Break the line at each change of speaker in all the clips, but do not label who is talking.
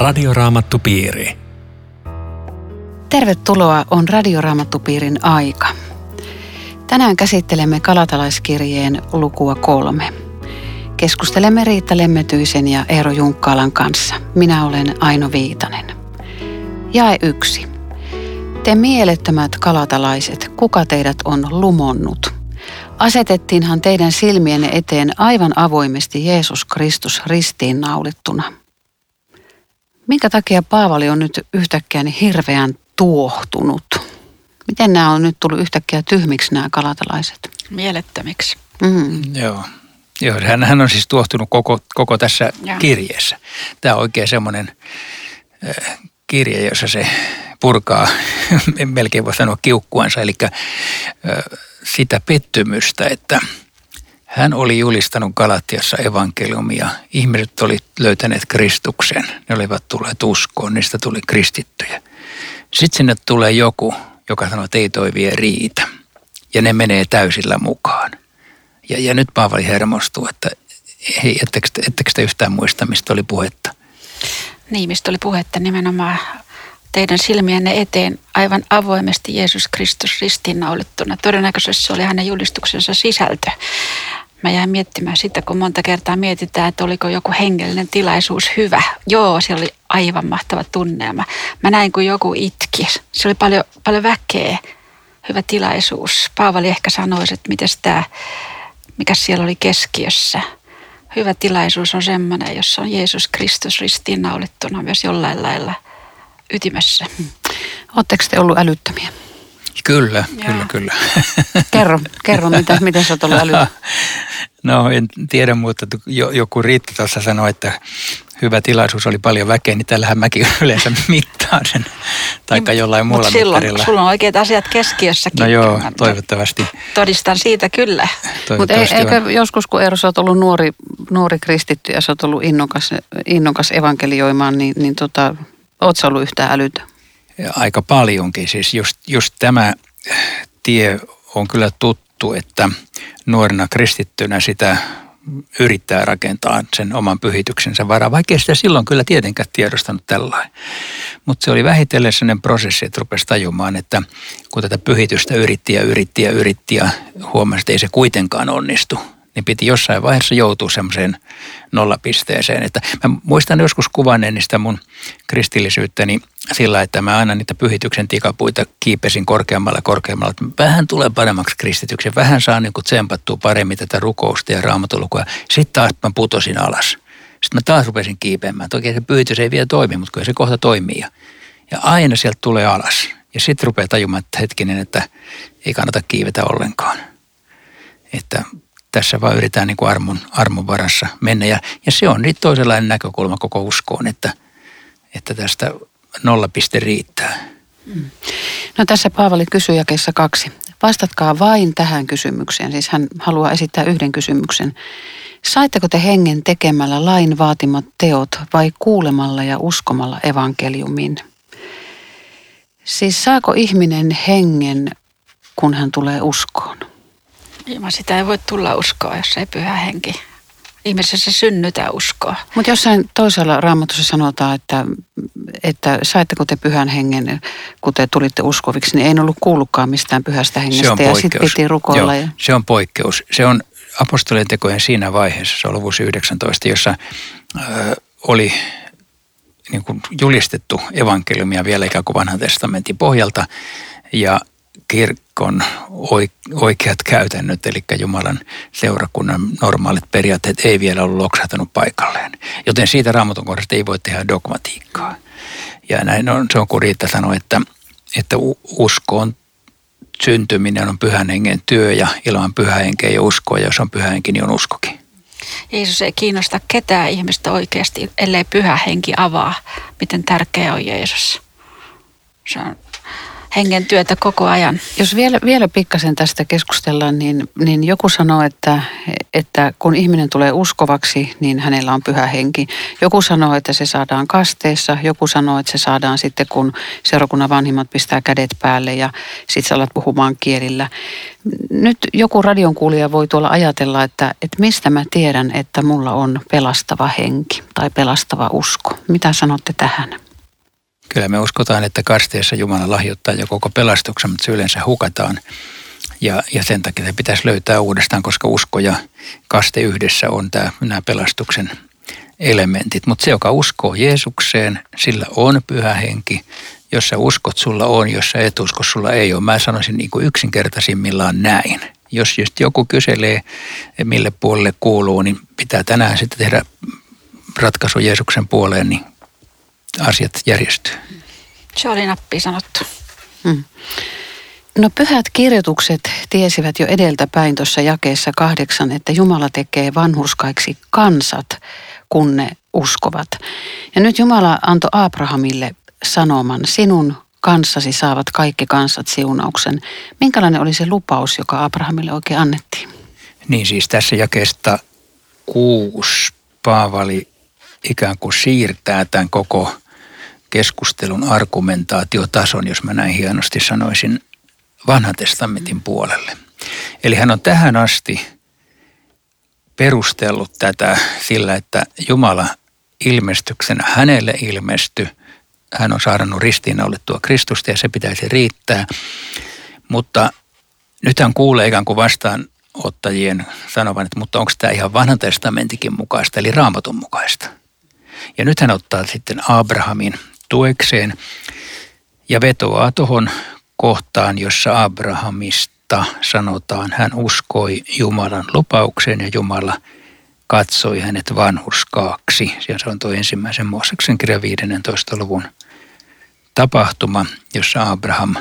Radioraamattupiiri.
Tervetuloa on Radioraamattupiirin aika. Tänään käsittelemme Kalatalaiskirjeen lukua kolme. Keskustelemme Riitta Lemmetyisen ja Eero Junkkaalan kanssa. Minä olen Aino Viitanen. Jae yksi. Te mielettömät kalatalaiset, kuka teidät on lumonnut? Asetettiinhan teidän silmienne eteen aivan avoimesti Jeesus Kristus ristiin naulittuna. Minkä takia Paavali on nyt yhtäkkiä niin hirveän tuohtunut? Miten nämä on nyt tullut yhtäkkiä tyhmiksi nämä kalatalaiset?
Mielettömiksi.
Mm. Joo. Joo, hän, hän on siis tuohtunut koko, koko tässä ja. kirjeessä. Tämä on oikein semmoinen äh, kirje, jossa se purkaa, melkein voi sanoa kiukkuansa, eli äh, sitä pettymystä, että hän oli julistanut Galatiassa evankeliumia. Ihmiset oli löytäneet Kristuksen. Ne olivat tulleet uskoon, niistä tuli kristittyjä. Sitten sinne tulee joku, joka sanoo, että ei toi vie riitä. Ja ne menee täysillä mukaan. Ja, ja nyt Paavali hermostuu, että hei, ettekö, ettekö te yhtään muista, mistä oli puhetta?
Niin, mistä oli puhetta nimenomaan teidän silmienne eteen aivan avoimesti Jeesus Kristus ristiinnaulittuna. Todennäköisesti se oli hänen julistuksensa sisältö. Mä jäin miettimään sitä, kun monta kertaa mietitään, että oliko joku hengellinen tilaisuus hyvä. Joo, se oli aivan mahtava tunnelma. Mä näin, kun joku itki. Se oli paljon, paljon väkeä. Hyvä tilaisuus. Paavali ehkä sanoisi, että miten mikä siellä oli keskiössä. Hyvä tilaisuus on semmoinen, jossa on Jeesus Kristus ristiinnaulittuna myös jollain lailla – ytimessä.
Oletteko te ollut älyttömiä?
Kyllä, Jaa. kyllä, kyllä.
Kerro, kerro mitä, mitä sä oot ollut älytön?
No en tiedä, mutta joku Riitta tuossa sanoi, että hyvä tilaisuus oli paljon väkeä, niin tällähän mäkin yleensä mittaan sen, taikka niin, jollain muulla Mutta silloin
mittarilla. sulla on oikeat asiat keskiössäkin.
No joo, toivottavasti.
Todistan siitä kyllä.
Mutta eikö joskus, kun Eero, sä oot ollut nuori, nuori kristitty ja sä oot ollut innokas, innokas evankelioimaan, niin, niin tota, Oletko ollut yhtään älytön?
Aika paljonkin. Siis just, just tämä tie on kyllä tuttu, että nuorena kristittynä sitä yrittää rakentaa sen oman pyhityksensä varaa, vaikka sitä silloin kyllä tietenkään tiedostanut tällainen. Mutta se oli vähitellen sellainen prosessi, että rupesi tajumaan, että kun tätä pyhitystä yritti ja yritti ja yritti ja huomasi, että ei se kuitenkaan onnistu, niin piti jossain vaiheessa joutua semmoiseen nollapisteeseen. Että mä muistan joskus kuvanneeni sitä mun kristillisyyttäni sillä, että mä aina niitä pyhityksen tikapuita kiipesin korkeammalla korkeammalla. Että vähän tulee paremmaksi kristityksen, vähän saa niin tsempattua paremmin tätä rukousta ja raamatulukua. Sitten taas mä putosin alas. Sitten mä taas rupesin kiipeämään. Toki se pyhitys ei vielä toimi, mutta kyllä se kohta toimii. Ja aina sieltä tulee alas. Ja sitten rupeaa tajumaan, että hetkinen, että ei kannata kiivetä ollenkaan. Että tässä vaan yritetään niin kuin armon, armon varassa mennä. Ja, ja se on nyt toisenlainen näkökulma koko uskoon, että, että tästä nollapiste riittää. Mm.
No tässä Paavali kysyy jakeessa kaksi. Vastatkaa vain tähän kysymykseen. Siis hän haluaa esittää yhden kysymyksen. Saitteko te hengen tekemällä lain vaatimat teot vai kuulemalla ja uskomalla evankeliumin? Siis saako ihminen hengen, kun hän tulee uskoon?
Ilman sitä ei voi tulla uskoa, jos ei pyhä henki ihmisessä synnytä uskoa.
Mutta jossain toisella raamatussa sanotaan, että, että saitteko te pyhän hengen, kun te tulitte uskoviksi, niin ei ollut kuullutkaan mistään pyhästä hengestä ja sitten piti rukoilla. Joo, ja...
Se on poikkeus. Se on apostolien tekojen siinä vaiheessa, se on luvussa 19, jossa ö, oli niin kuin julistettu evankeliumia vielä ikään kuin vanhan testamentin pohjalta ja kirkon oikeat käytännöt, eli Jumalan seurakunnan normaalit periaatteet ei vielä ollut loksahtanut paikalleen. Joten siitä raamatun kohdasta ei voi tehdä dogmatiikkaa. Ja näin on, se on kun Riitta sanoi, että, että uskoon syntyminen on pyhän hengen työ ja ilman pyhä henkeä ei uskoa, ja jos on pyhä henki, niin on uskokin.
Jeesus ei kiinnosta ketään ihmistä oikeasti, ellei pyhä henki avaa, miten tärkeä on Jeesus. Se on hengen työtä koko ajan.
Jos vielä, vielä pikkasen tästä keskustellaan, niin, niin joku sanoo, että, että kun ihminen tulee uskovaksi, niin hänellä on pyhä henki. Joku sanoo, että se saadaan kasteessa. Joku sanoo, että se saadaan sitten, kun seurakunnan vanhimmat pistää kädet päälle ja sitten sä alat puhumaan kielillä. Nyt joku radion kuulija voi tuolla ajatella, että, että mistä mä tiedän, että mulla on pelastava henki tai pelastava usko. Mitä sanotte tähän?
Kyllä me uskotaan, että kasteessa Jumala lahjoittaa jo koko pelastuksen, mutta se yleensä hukataan. Ja, ja sen takia se pitäisi löytää uudestaan, koska usko ja kaste yhdessä on tämä, nämä pelastuksen elementit. Mutta se, joka uskoo Jeesukseen, sillä on pyhä henki. Jos sä uskot, sulla on. Jos sä et usko, sulla ei ole. Mä sanoisin niin kuin yksinkertaisimmillaan näin. Jos just joku kyselee, mille puolelle kuuluu, niin pitää tänään sitten tehdä ratkaisu Jeesuksen puoleen, niin asiat järjestyy.
Se oli nappi sanottu.
Hmm. No pyhät kirjoitukset tiesivät jo edeltäpäin tuossa jakeessa kahdeksan, että Jumala tekee vanhurskaiksi kansat, kun ne uskovat. Ja nyt Jumala antoi Abrahamille sanoman, sinun kanssasi saavat kaikki kansat siunauksen. Minkälainen oli se lupaus, joka Abrahamille oikein annettiin?
Niin siis tässä jakeesta kuusi Paavali ikään kuin siirtää tämän koko keskustelun argumentaatiotason, jos mä näin hienosti sanoisin, vanhan testamentin puolelle. Eli hän on tähän asti perustellut tätä sillä, että Jumala ilmestyksenä hänelle ilmesty. Hän on saarannut ristiinnaulittua Kristusta ja se pitäisi riittää. Mutta nyt hän kuulee ikään kuin vastaanottajien sanovan, että mutta onko tämä ihan vanhan testamentikin mukaista, eli raamatun mukaista. Ja nyt hän ottaa sitten Abrahamin tuekseen ja vetoaa tuohon kohtaan, jossa Abrahamista sanotaan, hän uskoi Jumalan lupaukseen ja Jumala katsoi hänet vanhurskaaksi. Ja se on tuo ensimmäisen Mooseksen kirjan 15. luvun tapahtuma, jossa Abraham,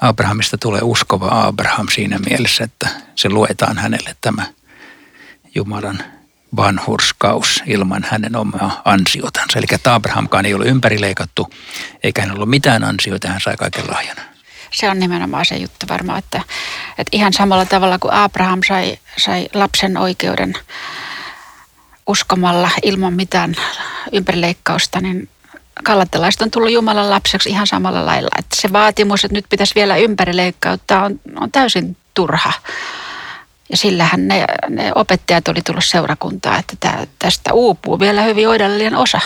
Abrahamista tulee uskova Abraham siinä mielessä, että se luetaan hänelle tämä Jumalan vanhurskaus ilman hänen omaa ansiotansa. Eli Abrahamkaan ei ollut ympärileikattu, eikä hän ollut mitään ansioita, hän sai kaiken lahjana.
Se on nimenomaan se juttu varmaan, että, että ihan samalla tavalla kuin Abraham sai, sai lapsen oikeuden uskomalla ilman mitään ympärileikkausta, niin kalattelaiset on tullut Jumalan lapseksi ihan samalla lailla. Että se vaatimus, että nyt pitäisi vielä ympärileikkauttaa, on, on täysin turha. Ja sillähän ne, ne opettajat oli tullut seurakuntaa, että tästä uupuu vielä hyvin oidallinen osa.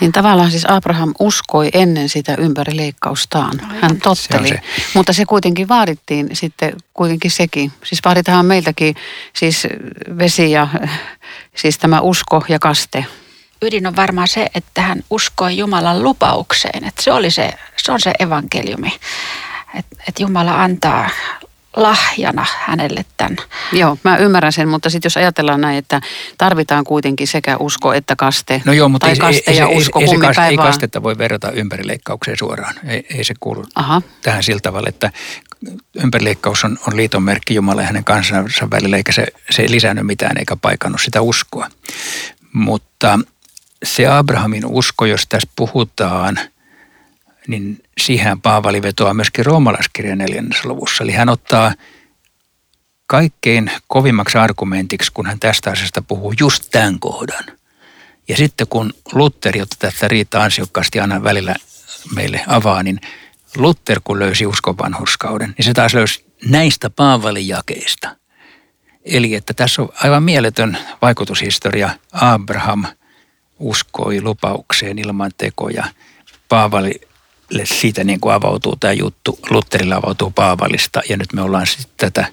Niin tavallaan siis Abraham uskoi ennen sitä ympärileikkaustaan. Aivan. Hän totteli. Se se. Mutta se kuitenkin vaadittiin sitten kuitenkin sekin. Siis vaaditaan meiltäkin siis vesi ja siis tämä usko ja kaste.
Ydin on varmaan se, että hän uskoi Jumalan lupaukseen. Että se, oli se, se on se evankeliumi. Että et Jumala antaa lahjana hänelle tämän.
Joo, mä ymmärrän sen, mutta sitten jos ajatellaan näin, että tarvitaan kuitenkin sekä usko että kaste.
No joo, mutta
tai ei, kaste ei, ja
ei,
usko,
ei, ei, kaste, ei kastetta voi verrata ympärileikkaukseen suoraan. Ei, ei se kuulu Aha. tähän sillä tavalla, että ympärileikkaus on, on liiton merkki Jumala ja hänen kansansa välillä, eikä se, se ei lisännyt mitään eikä paikannut sitä uskoa. Mutta se Abrahamin usko, jos tässä puhutaan – niin siihen Paavali vetoaa myöskin roomalaiskirjan neljännessä luvussa. Eli hän ottaa kaikkein kovimmaksi argumentiksi, kun hän tästä asiasta puhuu, just tämän kohdan. Ja sitten kun Luther, jotta tästä riittää ansiokkaasti aina välillä meille avaa, niin Luther kun löysi uskon vanhurskauden, niin se taas löysi näistä Paavalin jakeista. Eli että tässä on aivan mieletön vaikutushistoria. Abraham uskoi lupaukseen ilman tekoja. Paavali siitä niin kuin avautuu tämä juttu. Lutterille avautuu Paavalista ja nyt me ollaan sitten tätä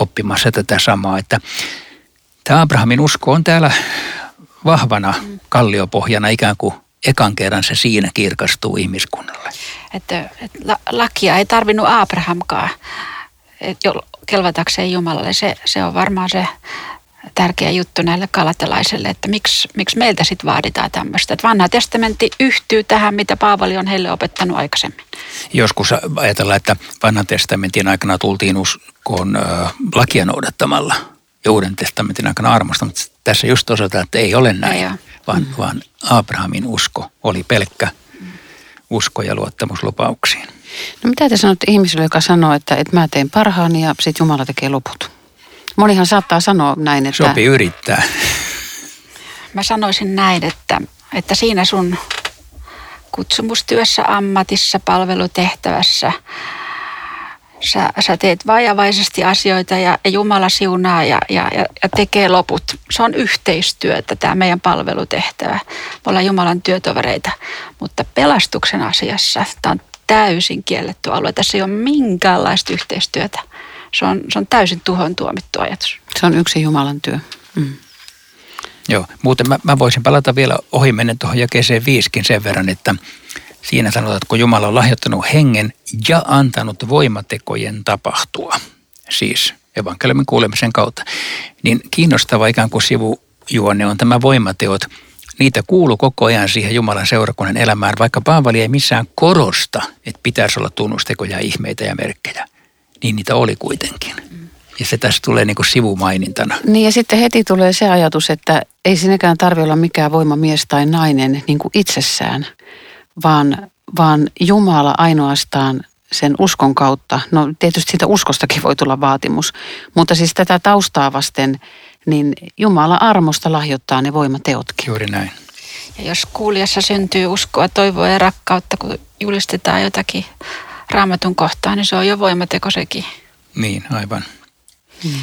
oppimassa tätä samaa, että tämä Abrahamin usko on täällä vahvana kalliopohjana ikään kuin ekan kerran se siinä kirkastuu ihmiskunnalle.
Että, että lakia ei tarvinnut Abrahamkaan kelvatakseen Jumalalle. Se, se on varmaan se tärkeä juttu näille kalatelaisille, että miksi, miksi meiltä sitten vaaditaan tämmöistä. Että vanha testamentti yhtyy tähän, mitä Paavali on heille opettanut aikaisemmin.
Joskus ajatellaan, että vanhan testamentin aikana tultiin uskoon äh, lakia noudattamalla ja uuden testamentin aikana armosta, mutta tässä just osoitetaan, että ei ole näin, ei vaan, mm. vaan Abrahamin usko oli pelkkä usko ja luottamus lupauksiin.
No mitä te sanotte ihmiselle, joka sanoo, että, että mä teen parhaani ja sitten Jumala tekee loput? Monihan saattaa sanoa näin, että...
Sopi yrittää.
Mä sanoisin näin, että, että siinä sun kutsumustyössä, ammatissa, palvelutehtävässä – sä, sä teet vajavaisesti asioita ja, ja Jumala siunaa ja, ja, ja tekee loput. Se on yhteistyötä, tämä meidän palvelutehtävä. Me ollaan Jumalan työtovereita, mutta pelastuksen asiassa tämä on täysin kielletty alue. Tässä ei ole minkäänlaista yhteistyötä. Se on, se on täysin tuhon tuomittu ajatus.
Se on yksi Jumalan työ. Mm.
Joo, muuten mä, mä voisin palata vielä ohi menen tuohon jakeeseen viiskin sen verran, että Siinä sanotaan, että kun Jumala on lahjoittanut hengen ja antanut voimatekojen tapahtua, siis evankeliumin kuulemisen kautta, niin kiinnostava ikään kuin sivujuonne on tämä voimateot. Niitä kuuluu koko ajan siihen Jumalan seurakunnan elämään, vaikka Paavali ei missään korosta, että pitäisi olla tunnustekoja, ihmeitä ja merkkejä. Niin niitä oli kuitenkin. Ja se tässä tulee niin kuin sivumainintana.
Niin ja sitten heti tulee se ajatus, että ei sinäkään tarvitse olla mikään voimamies tai nainen niin kuin itsessään, vaan, vaan Jumala ainoastaan sen uskon kautta, no tietysti siitä uskostakin voi tulla vaatimus, mutta siis tätä taustaa vasten, niin Jumala armosta lahjoittaa ne voimateotkin.
Juuri näin.
Ja jos kuulijassa syntyy uskoa, toivoa ja rakkautta, kun julistetaan jotakin raamatun kohtaa, niin se on jo voimateko sekin.
Niin, aivan. Hmm.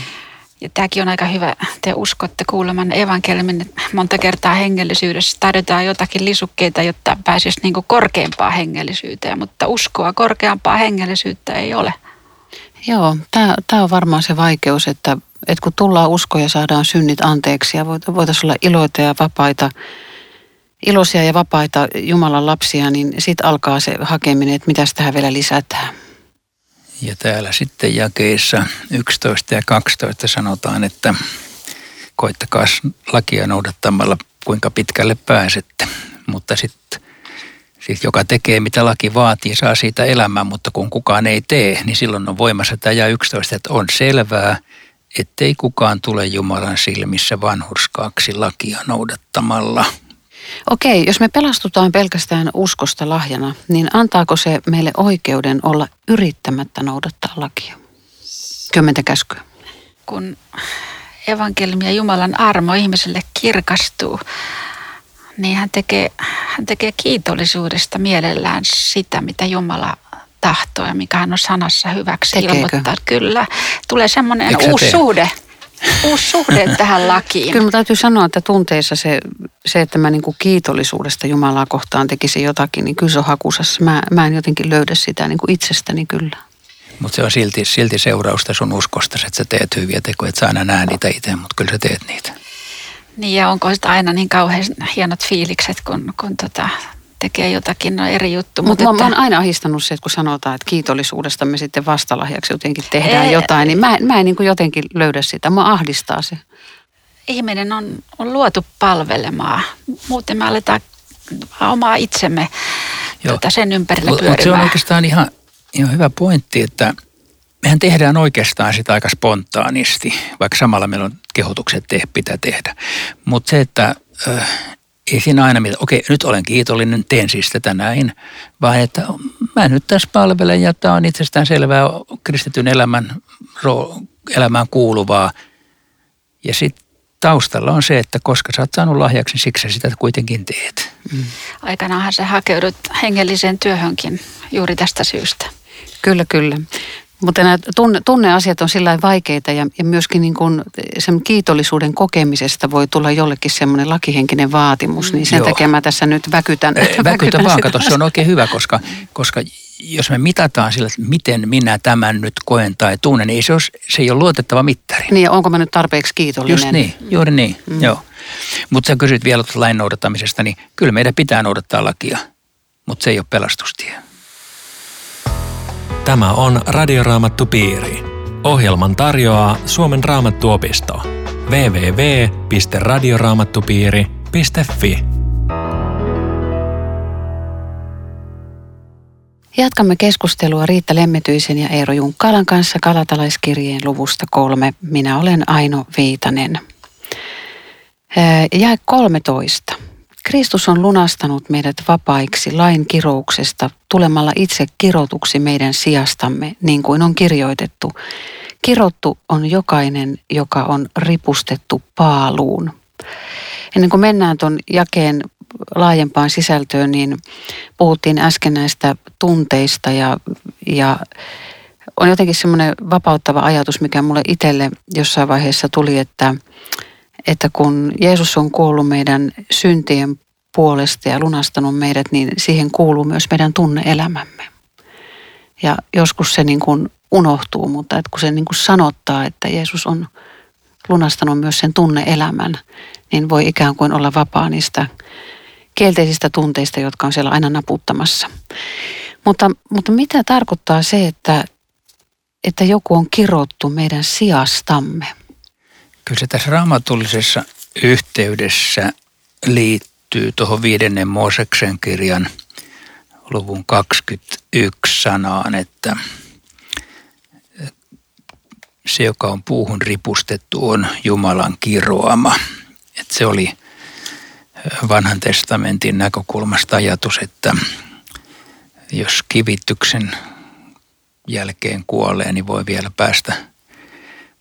Ja tämäkin on aika hyvä, te uskotte kuuleman evankeliumin monta kertaa hengellisyydessä. Tarjotaan jotakin lisukkeita, jotta pääsisi niin korkeampaan hengellisyyteen, mutta uskoa korkeampaa hengellisyyttä ei ole.
Joo, tämä on varmaan se vaikeus, että, että kun tullaan usko ja saadaan synnit anteeksi ja voitaisiin olla iloita ja vapaita, iloisia ja vapaita Jumalan lapsia, niin sitten alkaa se hakeminen, että mitä tähän vielä lisätään.
Ja täällä sitten jakeissa 11 ja 12 sanotaan, että koittakaa lakia noudattamalla kuinka pitkälle pääsette. Mutta sitten sit joka tekee mitä laki vaatii, saa siitä elämää, mutta kun kukaan ei tee, niin silloin on voimassa tämä ja 11, että on selvää, ettei kukaan tule Jumalan silmissä vanhurskaaksi lakia noudattamalla.
Okei, jos me pelastutaan pelkästään uskosta lahjana, niin antaako se meille oikeuden olla yrittämättä noudattaa lakia? Kymmentä käskyä.
Kun evankeliumi ja Jumalan armo ihmiselle kirkastuu, niin hän tekee, hän tekee kiitollisuudesta mielellään sitä, mitä Jumala tahtoo ja mikä hän on sanassa hyväksi
Tekeekö?
ilmoittaa. Kyllä, tulee semmoinen uusi suhde uusi suhde tähän lakiin.
Kyllä täytyy sanoa, että tunteissa se, se että mä niin kuin kiitollisuudesta Jumalaa kohtaan tekisin jotakin, niin kyllä se on hakusassa. Mä, mä en jotenkin löydä sitä niin kuin itsestäni kyllä.
Mutta se on silti, silti seurausta sun uskosta, että sä teet hyviä tekoja, että sä aina näe niitä itse, mutta kyllä sä teet niitä.
Niin ja onko sitä aina niin kauhean hienot fiilikset, kun, kun tota, tekee jotakin, no eri juttu.
Mutta Mut että... mä oon aina ahistanut se, että kun sanotaan, että kiitollisuudesta me sitten vastalahjaksi jotenkin tehdään ei, jotain, niin mä, mä en niin kuin jotenkin löydä sitä. Mä ahdistaa se.
Ihminen on, on luotu palvelemaan. Muuten me aletaan omaa itsemme Tuota, sen ympärillä pyörimään.
Mutta se on oikeastaan ihan, ihan hyvä pointti, että mehän tehdään oikeastaan sitä aika spontaanisti, vaikka samalla meillä on kehotukset, että pitää tehdä. Mutta se, että ei siinä aina mitään, okei nyt olen kiitollinen, teen siis tätä näin, vaan että mä nyt tässä palvelen ja tämä on itsestään selvää kristityn elämän, elämään kuuluvaa. Ja sitten taustalla on se, että koska sä oot saanut lahjaksi, niin siksi sä sitä kuitenkin teet. Mm.
Aikanaanhan sä hakeudut hengelliseen työhönkin juuri tästä syystä.
Kyllä, kyllä. Mutta nämä tunne, tunneasiat on sillä vaikeita ja, ja myöskin niin kuin sen kiitollisuuden kokemisesta voi tulla jollekin semmoinen lakihenkinen vaatimus, niin sen Joo. takia mä tässä nyt väkytän.
Väkytä väkytän vaan, kato, se on oikein hyvä, koska, koska jos me mitataan sillä, että miten minä tämän nyt koen tai tunnen, niin ei se, ole, se ei ole luotettava mittari.
Niin onko mä nyt tarpeeksi kiitollinen?
Just niin, juuri niin, mm. joo. Mutta sä kysyt vielä lain noudattamisesta, niin kyllä meidän pitää noudattaa lakia, mutta se ei ole pelastustie.
Tämä on Radioraamattu Piiri. Ohjelman tarjoaa Suomen raamattuopisto. www.radioraamattupiiri.fi
Jatkamme keskustelua Riitta Lemmetyisen ja Eero Junkkalan kanssa Kalatalaiskirjeen luvusta kolme. Minä olen Aino Viitanen. Jää 13. Kristus on lunastanut meidät vapaiksi lain kirouksesta tulemalla itse kirotuksi meidän sijastamme, niin kuin on kirjoitettu. Kirottu on jokainen, joka on ripustettu paaluun. Ennen kuin mennään tuon jakeen laajempaan sisältöön, niin puhuttiin äsken näistä tunteista ja, ja on jotenkin semmoinen vapauttava ajatus, mikä mulle itselle jossain vaiheessa tuli, että, että kun Jeesus on kuollut meidän syntien puolesta ja lunastanut meidät, niin siihen kuuluu myös meidän tunneelämämme. Ja joskus se niin kuin unohtuu, mutta että kun se niin kuin sanottaa, että Jeesus on lunastanut myös sen tunneelämän, niin voi ikään kuin olla vapaa niistä kielteisistä tunteista, jotka on siellä aina naputtamassa. Mutta, mutta mitä tarkoittaa se, että, että joku on kirottu meidän sijastamme?
Kyllä se tässä raamatullisessa yhteydessä liittyy tuohon viidennen Mooseksen kirjan luvun 21 sanaan, että se, joka on puuhun ripustettu, on Jumalan kiroama. Että se oli vanhan testamentin näkökulmasta ajatus, että jos kivityksen jälkeen kuolee, niin voi vielä päästä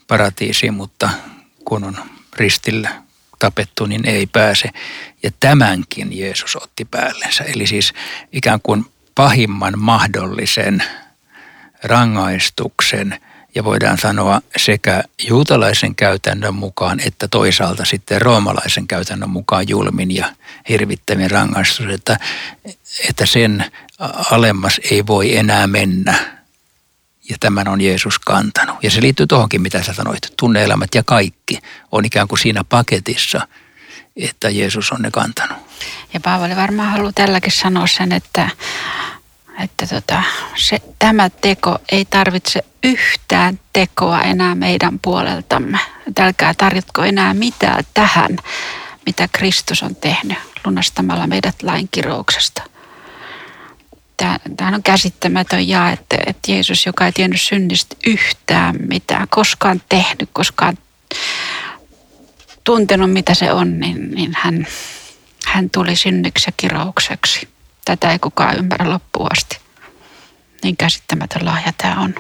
paratiisiin, mutta kun on ristillä tapettu, niin ei pääse. Ja tämänkin Jeesus otti päällensä. Eli siis ikään kuin pahimman mahdollisen rangaistuksen ja voidaan sanoa sekä juutalaisen käytännön mukaan että toisaalta sitten roomalaisen käytännön mukaan julmin ja hirvittävin rangaistus, että, että sen alemmas ei voi enää mennä ja tämän on Jeesus kantanut. Ja se liittyy tuohonkin, mitä sä sanoit. Tunneelämät ja kaikki on ikään kuin siinä paketissa, että Jeesus on ne kantanut.
Ja Paavali varmaan haluaa tälläkin sanoa sen, että, että tota, se, tämä teko ei tarvitse yhtään tekoa enää meidän puoleltamme. Älkää tarjotko enää mitään tähän, mitä Kristus on tehnyt lunastamalla meidät lain kirouksesta tämähän on käsittämätön ja, että, että Jeesus, joka ei tiennyt synnistä yhtään mitään, koskaan tehnyt, koskaan tuntenut mitä se on, niin, niin hän, hän tuli synniksi ja kiroukseksi. Tätä ei kukaan ymmärrä loppuun asti. Niin käsittämätön lahja tämä on.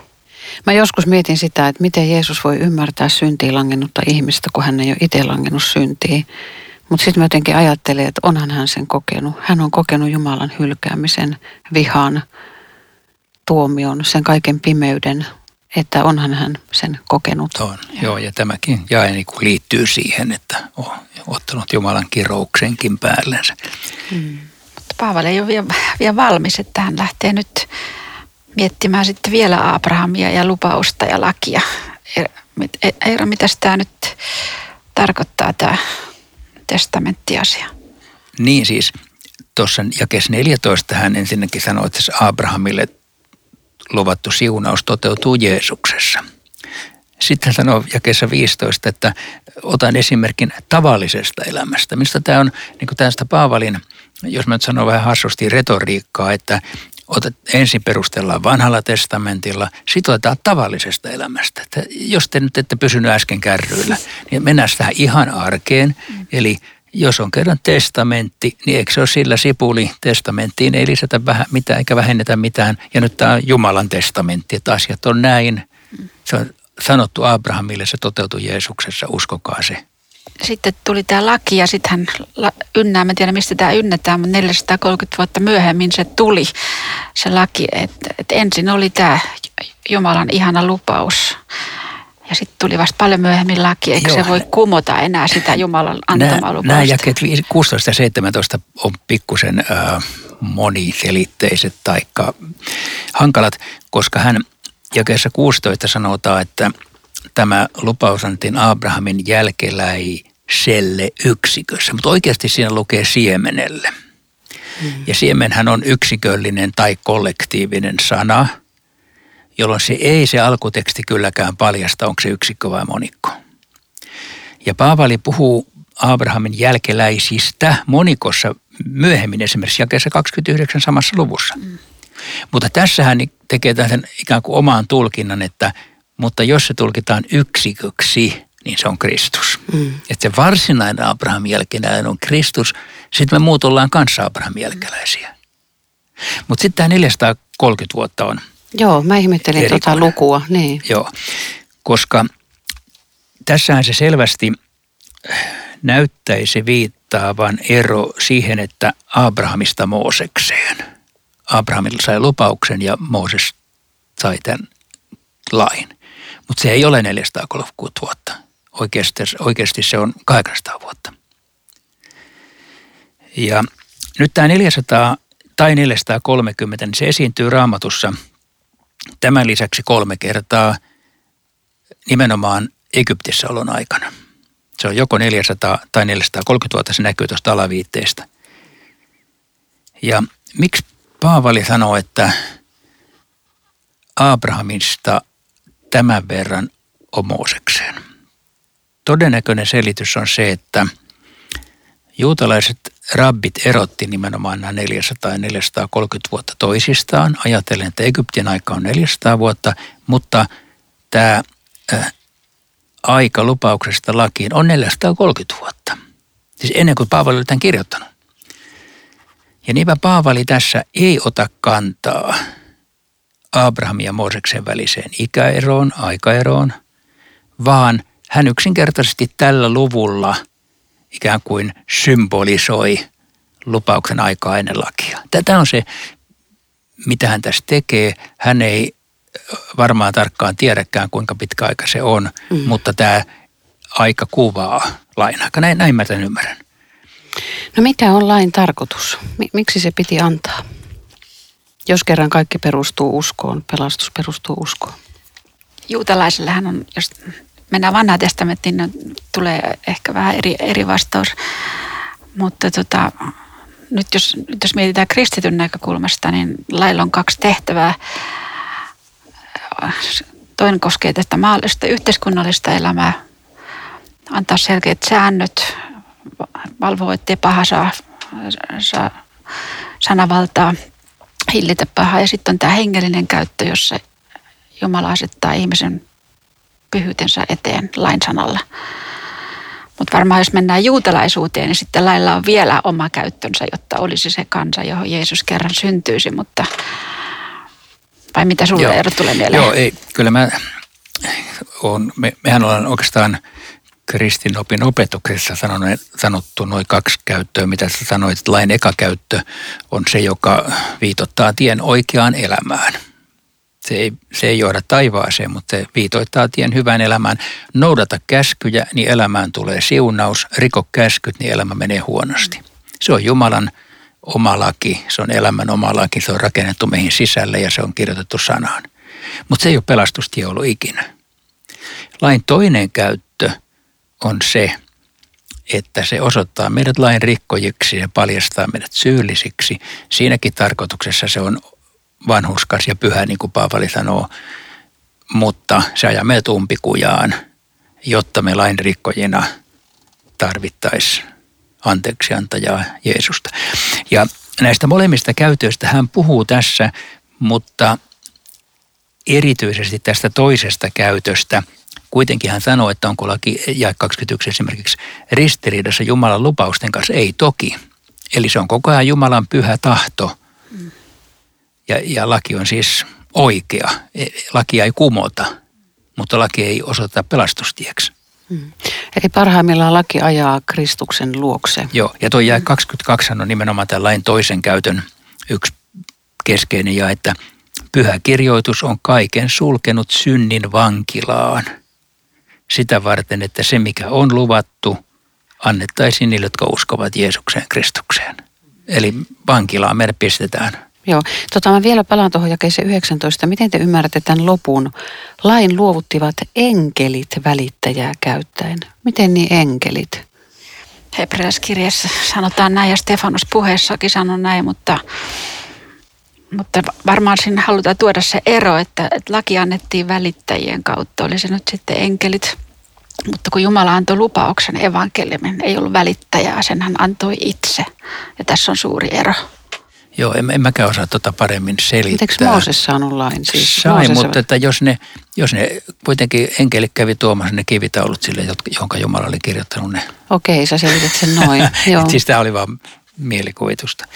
Mä joskus mietin sitä, että miten Jeesus voi ymmärtää syntiin langennutta ihmistä, kun hän ei ole itse langennut syntiin. Mutta sitten mä jotenkin ajattelin, että onhan hän sen kokenut. Hän on kokenut Jumalan hylkäämisen, vihan, tuomion, sen kaiken pimeyden, että onhan hän sen kokenut.
On, joo, joo ja tämäkin jae niin kuin liittyy siihen, että on ottanut Jumalan kirouksenkin päällensä.
Hmm. Mutta Paavali ei ole vielä, vielä valmis, että hän lähtee nyt miettimään sitten vielä Abrahamia ja lupausta ja lakia. Eero, mitä tämä nyt tarkoittaa tämä testamenttiasia.
Niin siis, tuossa jakes 14 hän ensinnäkin sanoi, että Abrahamille luvattu siunaus toteutuu Jeesuksessa. Sitten hän sanoo jakeessa 15, että otan esimerkin tavallisesta elämästä. Mistä tämä on niin tästä Paavalin, jos mä nyt sanon vähän hassusti retoriikkaa, että otat, ensin perustellaan vanhalla testamentilla, sitten otetaan tavallisesta elämästä. Että jos te nyt ette pysynyt äsken kärryillä, niin mennään tähän ihan arkeen. Mm. Eli jos on kerran testamentti, niin eikö se ole sillä sipuli testamenttiin, ei lisätä vähän mitään eikä vähennetä mitään. Ja nyt tämä on Jumalan testamentti, että asiat on näin. Mm. Se on sanottu Abrahamille, se toteutui Jeesuksessa, uskokaa se
sitten tuli tämä laki ja sitten hän ynnää, mä en tiedä mistä tämä ynnätään, mutta 430 vuotta myöhemmin se tuli se laki, että et ensin oli tämä Jumalan ihana lupaus. Ja sitten tuli vasta paljon myöhemmin laki, eikä Joo. se voi kumota enää sitä Jumalan antamaa lupausta.
Nämä jakeet 16 ja 17 on pikkusen äh, moniselitteiset tai hankalat, koska hän jakeessa 16 sanotaan, että tämä lupaus annettiin Abrahamin jälkeläiselle yksikössä, mutta oikeasti siinä lukee siemenelle. Mm. Ja siemenhän on yksiköllinen tai kollektiivinen sana, jolloin se ei se alkuteksti kylläkään paljasta, onko se yksikö vai monikko. Ja Paavali puhuu Abrahamin jälkeläisistä monikossa myöhemmin esimerkiksi jakeessa 29 samassa luvussa. Mm. Mutta tässä hän tekee tämän ikään kuin omaan tulkinnan, että – mutta jos se tulkitaan yksiköksi, niin se on Kristus. Mm. Että se varsinainen Abrahamin jälkeenäinen on Kristus, Sitten me muut ollaan kanssa Abrahamin jälkeläisiä. Mutta sitten tämä 430 vuotta on
Joo, mä ihmettelin tuota
Erikoinen.
lukua. Niin.
Joo, koska tässähän se selvästi näyttäisi viittaavan ero siihen, että Abrahamista Moosekseen. Abrahamilla sai lupauksen ja Mooses sai tämän lain. Mutta se ei ole 430 vuotta. Oikeasti, oikeasti se on 800 vuotta. Ja nyt tämä 400 tai 430, niin se esiintyy raamatussa tämän lisäksi kolme kertaa nimenomaan Egyptissä olon aikana. Se on joko 400 tai 430 vuotta, se näkyy tuosta alaviitteestä. Ja miksi Paavali sanoo, että Abrahamista tämän verran on Moosekseen? Todennäköinen selitys on se, että juutalaiset rabbit erotti nimenomaan nämä 400 ja 430 vuotta toisistaan. Ajatellen, että Egyptin aika on 400 vuotta, mutta tämä äh, aika lupauksesta lakiin on 430 vuotta. Siis ennen kuin Paavali oli tämän kirjoittanut. Ja niinpä Paavali tässä ei ota kantaa Abrahamin ja Mooseksen väliseen ikäeroon, aikaeroon, vaan hän yksinkertaisesti tällä luvulla ikään kuin symbolisoi lupauksen aikaa ennen lakia. Tätä on se, mitä hän tässä tekee. Hän ei varmaan tarkkaan tiedäkään, kuinka pitkä aika se on, mm. mutta tämä aika kuvaa lain aika. Näin, näin mä tämän ymmärrän.
No mikä on lain tarkoitus? Miksi se piti antaa? Jos kerran kaikki perustuu uskoon, pelastus perustuu uskoon.
Juutalaisellähän on, jos mennään vanhaan testamenttiin, niin tulee ehkä vähän eri, eri vastaus. Mutta tota, nyt, jos, nyt jos mietitään kristityn näkökulmasta, niin lailla on kaksi tehtävää. Toinen koskee tästä maallista yhteiskunnallista elämää, antaa selkeät säännöt, valvoa, ettei paha saa, saa sanavaltaa, hillitä pahaa. Ja sitten on tämä hengellinen käyttö, jossa Jumala asettaa ihmisen pyhyytensä eteen lain sanalla. Mutta varmaan jos mennään juutalaisuuteen, niin sitten lailla on vielä oma käyttönsä, jotta olisi se kansa, johon Jeesus kerran syntyisi. Mutta vai mitä sulle Joo. Eero tulee mieleen?
Joo, ei, kyllä mä on, me, mehän ollaan oikeastaan kristinopin opetuksessa sanonut, sanottu noin kaksi käyttöä, mitä sä sanoit, että lain eka käyttö on se, joka viitottaa tien oikeaan elämään. Se ei, se ei johda taivaaseen, mutta se viitoittaa tien hyvään elämään. Noudata käskyjä, niin elämään tulee siunaus. Riko käskyt, niin elämä menee huonosti. Se on Jumalan oma laki, se on elämän oma laki, se on rakennettu meihin sisälle ja se on kirjoitettu sanaan. Mutta se ei ole pelastustie ollut ikinä. Lain toinen käyttö on se, että se osoittaa meidät lain rikkojiksi ja paljastaa meidät syyllisiksi. Siinäkin tarkoituksessa se on vanhuskas ja pyhä, niin kuin Paavali sanoo, mutta se ajaa meidät umpikujaan, jotta me lain rikkojina tarvittaisiin anteeksiantajaa Jeesusta. Ja näistä molemmista käytöistä hän puhuu tässä, mutta erityisesti tästä toisesta käytöstä. Kuitenkin hän sanoo, että onko laki ja 21 esimerkiksi ristiriidassa Jumalan lupausten kanssa. Ei toki. Eli se on koko ajan Jumalan pyhä tahto. Ja, ja laki on siis oikea. E, laki ei kumota, mutta laki ei osoita pelastustieksi.
Mm. Eli parhaimmillaan laki ajaa Kristuksen luokse.
Joo, ja tuo jää 22 on nimenomaan tämän lain toisen käytön yksi keskeinen ja että pyhä kirjoitus on kaiken sulkenut synnin vankilaan. Sitä varten, että se mikä on luvattu, annettaisiin niille, jotka uskovat Jeesukseen Kristukseen. Eli vankilaan meidät pistetään.
Joo. Tota, mä vielä palaan tuohon jakeeseen 19. Miten te ymmärrätte tämän lopun? Lain luovuttivat enkelit välittäjää käyttäen. Miten niin enkelit?
Hebrealaiskirjassa sanotaan näin ja Stefanus puheessakin sanoi näin, mutta, mutta varmaan siinä halutaan tuoda se ero, että, että laki annettiin välittäjien kautta. Oli se nyt sitten enkelit, mutta kun Jumala antoi lupauksen evankeliumin, ei ollut välittäjää, sen hän antoi itse. Ja tässä on suuri ero.
Joo, en, en mäkään osaa tuota paremmin selittää.
Eikö Mooses saanut lain? Siis
Sai,
Mooses...
mutta että jos ne, jos ne kuitenkin enkelit kävi tuomassa ne kivitaulut sille, jonka Jumala oli kirjoittanut ne.
Okei, sä selität sen noin. Joo.
siis tämä oli vaan mielikuvitusta.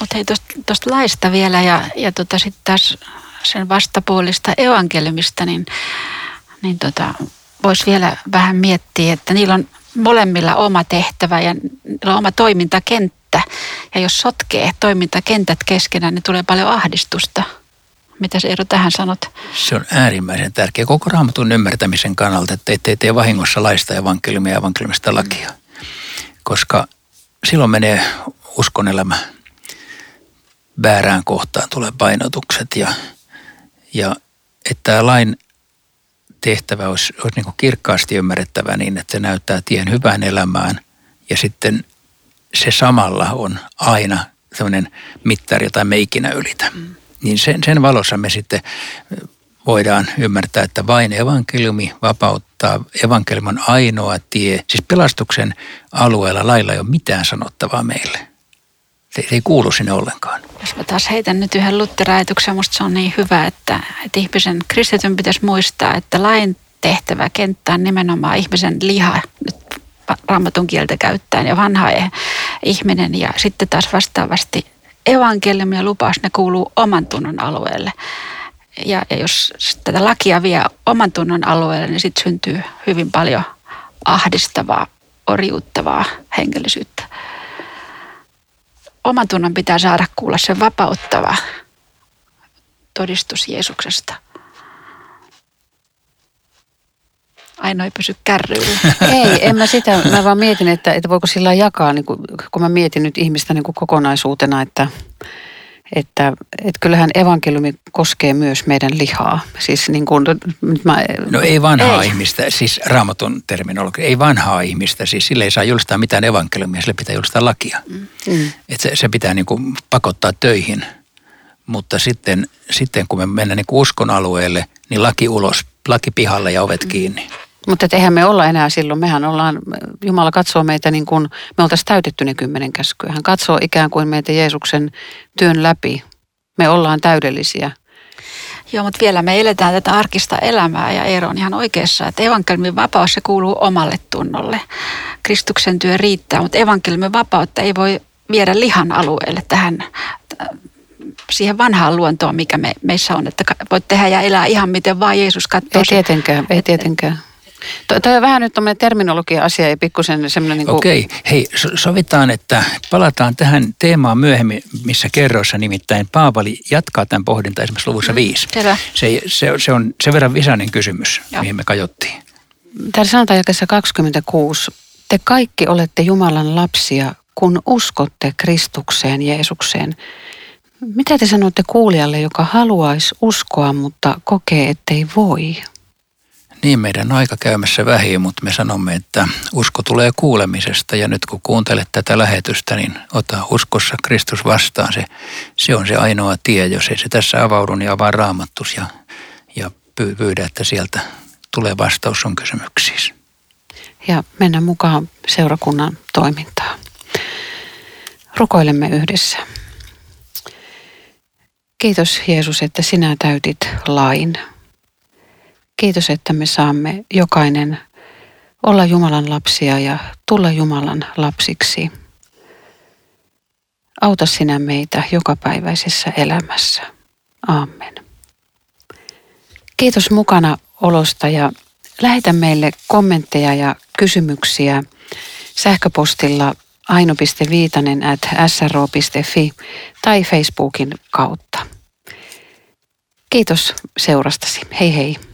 Mutta hei tuosta laista vielä ja, ja tota sitten taas sen vastapuolista evankeliumista, niin, niin tota, voisi vielä vähän miettiä, että niillä on molemmilla oma tehtävä ja niillä on oma toimintakenttä. Ja jos sotkee toimintakentät keskenään, niin tulee paljon ahdistusta. Mitä se Eero tähän sanot?
Se on äärimmäisen tärkeä koko raamatun ymmärtämisen kannalta, että ettei tee vahingossa laista evankeliumia ja evankeliumista lakia. Koska silloin menee uskon elämä väärään kohtaan, tulee painotukset ja, ja että lain tehtävä olisi, olisi niin kirkkaasti ymmärrettävä niin, että se näyttää tien hyvään elämään ja sitten se samalla on aina sellainen mittari, jota me ikinä ylitä. Mm. Niin sen, sen valossa me sitten voidaan ymmärtää, että vain evankeliumi vapauttaa. Evankeliumi on ainoa tie. Siis pelastuksen alueella lailla ei ole mitään sanottavaa meille. Se, ei kuulu sinne ollenkaan.
Jos mä taas heitän nyt yhden lutterajatuksen, musta se on niin hyvä, että, että ihmisen kristityn pitäisi muistaa, että lain tehtävä kenttä on nimenomaan ihmisen liha, nyt raamatun kieltä käyttäen, ja vanha ihminen. Ja sitten taas vastaavasti evankeliumi ja lupaus, ne kuuluu oman tunnon alueelle. Ja, ja jos tätä lakia vie oman tunnon alueelle, niin sitten syntyy hyvin paljon ahdistavaa, oriuttavaa henkilöisyyttä oman tunnon pitää saada kuulla se vapauttava todistus Jeesuksesta. Aino ei pysy kärryillä.
Ei, en mä sitä. Mä vaan mietin, että, että voiko sillä jakaa, niin kun, kun mä mietin nyt ihmistä niin kokonaisuutena, että, että, että kyllähän evankeliumi koskee myös meidän lihaa. Siis niin kuin,
mä, no ei vanhaa ei. ihmistä, siis raamatun terminologia, ei vanhaa ihmistä, siis sille ei saa julistaa mitään evankeliumia, sille pitää julistaa lakia. Mm. mm. Että se, se pitää niin kuin pakottaa töihin, mutta sitten, sitten kun me mennään niin kuin uskon alueelle, niin laki ulos, laki pihalle ja ovet mm. kiinni.
Mutta eihän me olla enää silloin, mehän ollaan, Jumala katsoo meitä niin kuin me oltaisiin täytetty ne kymmenen käskyä. Hän katsoo ikään kuin meitä Jeesuksen työn läpi. Me ollaan täydellisiä.
Joo, mutta vielä me eletään tätä arkista elämää ja Eero on ihan oikeassa, että evankeliumin vapaus se kuuluu omalle tunnolle. Kristuksen työ riittää, mutta evankeliumin vapautta ei voi viedä lihan alueelle tähän siihen vanhaan luontoon, mikä me, meissä on, että voit tehdä ja elää ihan miten vaan Jeesus katsoo.
Ei tietenkään, ei tietenkään. Tuo on vähän nyt tuommoinen terminologia-asia ja pikkusen semmoinen niin kuin...
Okei, hei sovitaan, että palataan tähän teemaan myöhemmin, missä kerroissa nimittäin Paavali jatkaa tämän pohdinta esimerkiksi luvussa mm, viisi. Se, se, se, on sen verran visainen kysymys, Joo. mihin me kajottiin.
Täällä sanotaan jakessa 26. Te kaikki olette Jumalan lapsia, kun uskotte Kristukseen, Jeesukseen. Mitä te sanotte kuulijalle, joka haluaisi uskoa, mutta kokee, ettei voi?
Niin, meidän aika käymässä vähin, mutta me sanomme, että usko tulee kuulemisesta ja nyt kun kuuntelet tätä lähetystä, niin ota uskossa Kristus vastaan. Se, se on se ainoa tie, jos ei se tässä avaudu, niin avaa raamattus ja, ja pyydä, että sieltä tulee vastaus sun kysymyksiin.
Ja mennä mukaan seurakunnan toimintaan. Rukoilemme yhdessä. Kiitos Jeesus, että sinä täytit lain Kiitos, että me saamme jokainen olla Jumalan lapsia ja tulla Jumalan lapsiksi. Auta sinä meitä jokapäiväisessä elämässä. Amen. Kiitos mukana olosta ja lähetä meille kommentteja ja kysymyksiä sähköpostilla aino.viitanen at sro.fi tai Facebookin kautta. Kiitos seurastasi. Hei hei.